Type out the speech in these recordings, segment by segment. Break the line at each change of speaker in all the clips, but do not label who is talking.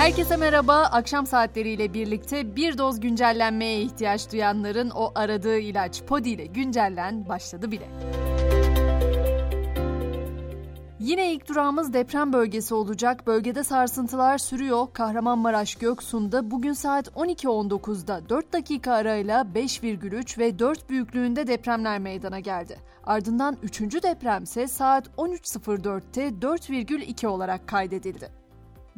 Herkese merhaba. Akşam saatleriyle birlikte bir doz güncellenmeye ihtiyaç duyanların o aradığı ilaç Podi ile güncellen başladı bile. Yine ilk durağımız deprem bölgesi olacak. Bölgede sarsıntılar sürüyor. Kahramanmaraş Göksu'nda bugün saat 12.19'da 4 dakika arayla 5,3 ve 4 büyüklüğünde depremler meydana geldi. Ardından 3. depremse saat 13.04'te 4,2 olarak kaydedildi.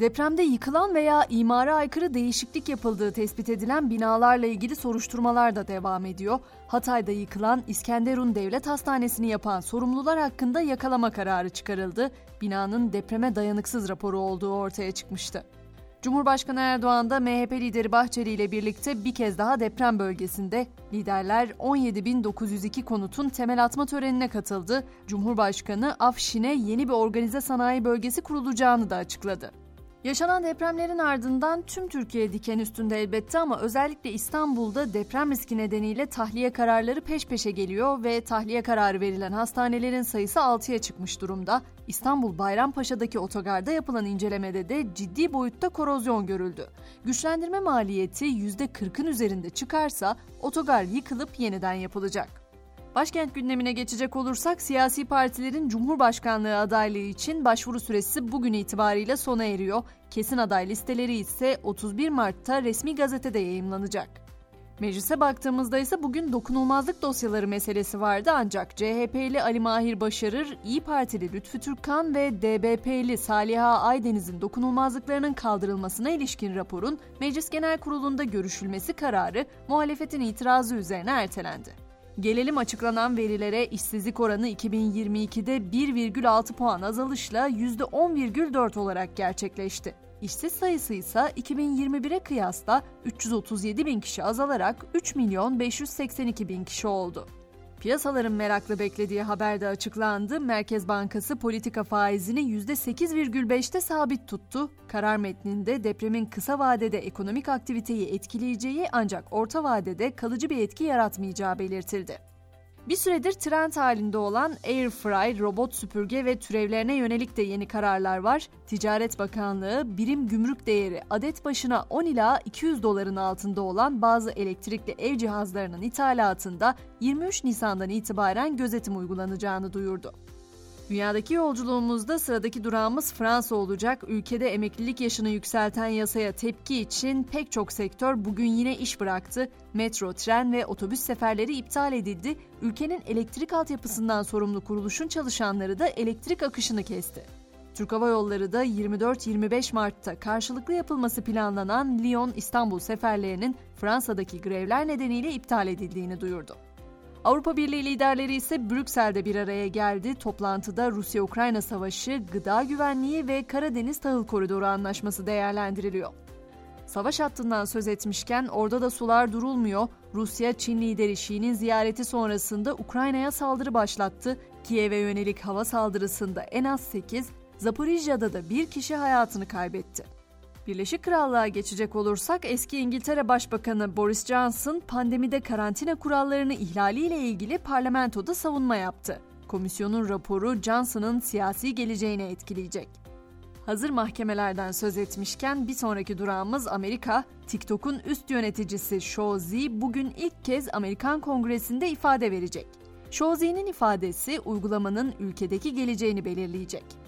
Depremde yıkılan veya imara aykırı değişiklik yapıldığı tespit edilen binalarla ilgili soruşturmalar da devam ediyor. Hatay'da yıkılan İskenderun Devlet Hastanesi'ni yapan sorumlular hakkında yakalama kararı çıkarıldı. Binanın depreme dayanıksız raporu olduğu ortaya çıkmıştı. Cumhurbaşkanı Erdoğan da MHP lideri Bahçeli ile birlikte bir kez daha deprem bölgesinde liderler 17.902 konutun temel atma törenine katıldı. Cumhurbaşkanı Afşin'e yeni bir organize sanayi bölgesi kurulacağını da açıkladı. Yaşanan depremlerin ardından tüm Türkiye diken üstünde elbette ama özellikle İstanbul'da deprem riski nedeniyle tahliye kararları peş peşe geliyor ve tahliye kararı verilen hastanelerin sayısı 6'ya çıkmış durumda. İstanbul Bayrampaşa'daki otogarda yapılan incelemede de ciddi boyutta korozyon görüldü. Güçlendirme maliyeti %40'ın üzerinde çıkarsa otogar yıkılıp yeniden yapılacak. Başkent gündemine geçecek olursak siyasi partilerin Cumhurbaşkanlığı adaylığı için başvuru süresi bugün itibariyle sona eriyor. Kesin aday listeleri ise 31 Mart'ta resmi gazetede yayımlanacak. Meclise baktığımızda ise bugün dokunulmazlık dosyaları meselesi vardı ancak CHP'li Ali Mahir Başarır, İyi Partili Lütfü Türkkan ve DBP'li Saliha Aydeniz'in dokunulmazlıklarının kaldırılmasına ilişkin raporun Meclis Genel Kurulu'nda görüşülmesi kararı muhalefetin itirazı üzerine ertelendi. Gelelim açıklanan verilere işsizlik oranı 2022'de 1,6 puan azalışla %10,4 olarak gerçekleşti. İşsiz sayısı ise 2021'e kıyasla 337 bin kişi azalarak 3 milyon 582 bin kişi oldu. Piyasaların merakla beklediği haberde açıklandı. Merkez Bankası politika faizini %8,5'te sabit tuttu. Karar metninde depremin kısa vadede ekonomik aktiviteyi etkileyeceği ancak orta vadede kalıcı bir etki yaratmayacağı belirtildi. Bir süredir trend halinde olan Airfry, robot süpürge ve türevlerine yönelik de yeni kararlar var. Ticaret Bakanlığı birim gümrük değeri adet başına 10 ila 200 doların altında olan bazı elektrikli ev cihazlarının ithalatında 23 Nisan'dan itibaren gözetim uygulanacağını duyurdu. Dünyadaki yolculuğumuzda sıradaki durağımız Fransa olacak. Ülkede emeklilik yaşını yükselten yasaya tepki için pek çok sektör bugün yine iş bıraktı. Metro, tren ve otobüs seferleri iptal edildi. Ülkenin elektrik altyapısından sorumlu kuruluşun çalışanları da elektrik akışını kesti. Türk Hava Yolları da 24-25 Mart'ta karşılıklı yapılması planlanan Lyon-İstanbul seferlerinin Fransa'daki grevler nedeniyle iptal edildiğini duyurdu. Avrupa Birliği liderleri ise Brüksel'de bir araya geldi. Toplantıda Rusya-Ukrayna savaşı, gıda güvenliği ve Karadeniz Tahıl Koridoru anlaşması değerlendiriliyor. Savaş hattından söz etmişken orada da sular durulmuyor. Rusya, Çin lideri Xi'nin ziyareti sonrasında Ukrayna'ya saldırı başlattı. Kiev'e yönelik hava saldırısında en az 8, Zaporijya'da da bir kişi hayatını kaybetti. Birleşik Krallığa geçecek olursak eski İngiltere Başbakanı Boris Johnson pandemide karantina kurallarını ihlaliyle ilgili parlamentoda savunma yaptı. Komisyonun raporu Johnson'ın siyasi geleceğini etkileyecek. Hazır mahkemelerden söz etmişken bir sonraki durağımız Amerika. TikTok'un üst yöneticisi Shouzi bugün ilk kez Amerikan Kongresi'nde ifade verecek. Shouzi'nin ifadesi uygulamanın ülkedeki geleceğini belirleyecek.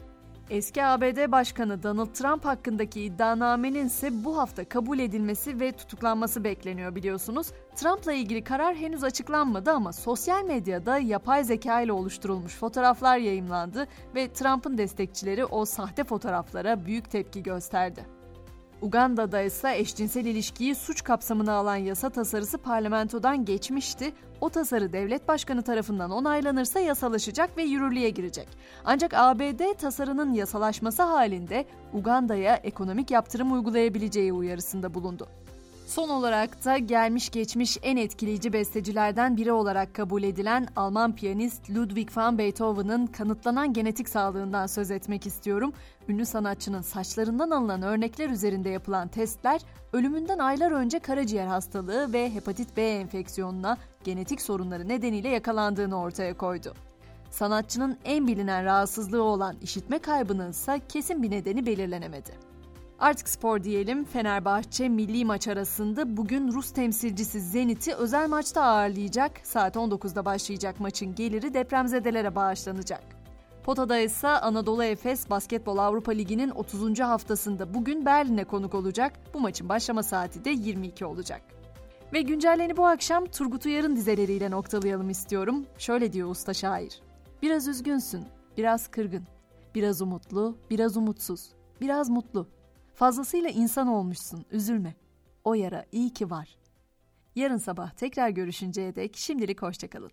Eski ABD Başkanı Donald Trump hakkındaki iddianamenin ise bu hafta kabul edilmesi ve tutuklanması bekleniyor biliyorsunuz. Trump'la ilgili karar henüz açıklanmadı ama sosyal medyada yapay zeka ile oluşturulmuş fotoğraflar yayımlandı ve Trump'ın destekçileri o sahte fotoğraflara büyük tepki gösterdi. Uganda'da ise eşcinsel ilişkiyi suç kapsamına alan yasa tasarısı parlamentodan geçmişti. O tasarı devlet başkanı tarafından onaylanırsa yasalaşacak ve yürürlüğe girecek. Ancak ABD tasarının yasalaşması halinde Uganda'ya ekonomik yaptırım uygulayabileceği uyarısında bulundu. Son olarak da gelmiş geçmiş en etkileyici bestecilerden biri olarak kabul edilen Alman piyanist Ludwig van Beethoven'ın kanıtlanan genetik sağlığından söz etmek istiyorum. Ünlü sanatçının saçlarından alınan örnekler üzerinde yapılan testler ölümünden aylar önce karaciğer hastalığı ve hepatit B enfeksiyonuna genetik sorunları nedeniyle yakalandığını ortaya koydu. Sanatçının en bilinen rahatsızlığı olan işitme kaybının ise kesin bir nedeni belirlenemedi. Artık spor diyelim. Fenerbahçe milli maç arasında bugün Rus temsilcisi Zenit'i özel maçta ağırlayacak. Saat 19'da başlayacak maçın geliri depremzedelere bağışlanacak. Potada ise Anadolu Efes Basketbol Avrupa Ligi'nin 30. haftasında bugün Berlin'e konuk olacak. Bu maçın başlama saati de 22 olacak. Ve güncelleni bu akşam Turgut Uyar'ın dizeleriyle noktalayalım istiyorum. Şöyle diyor usta şair. Biraz üzgünsün, biraz kırgın, biraz umutlu, biraz umutsuz, biraz mutlu. Fazlasıyla insan olmuşsun, üzülme. O yara iyi ki var. Yarın sabah tekrar görüşünceye dek şimdilik hoşçakalın.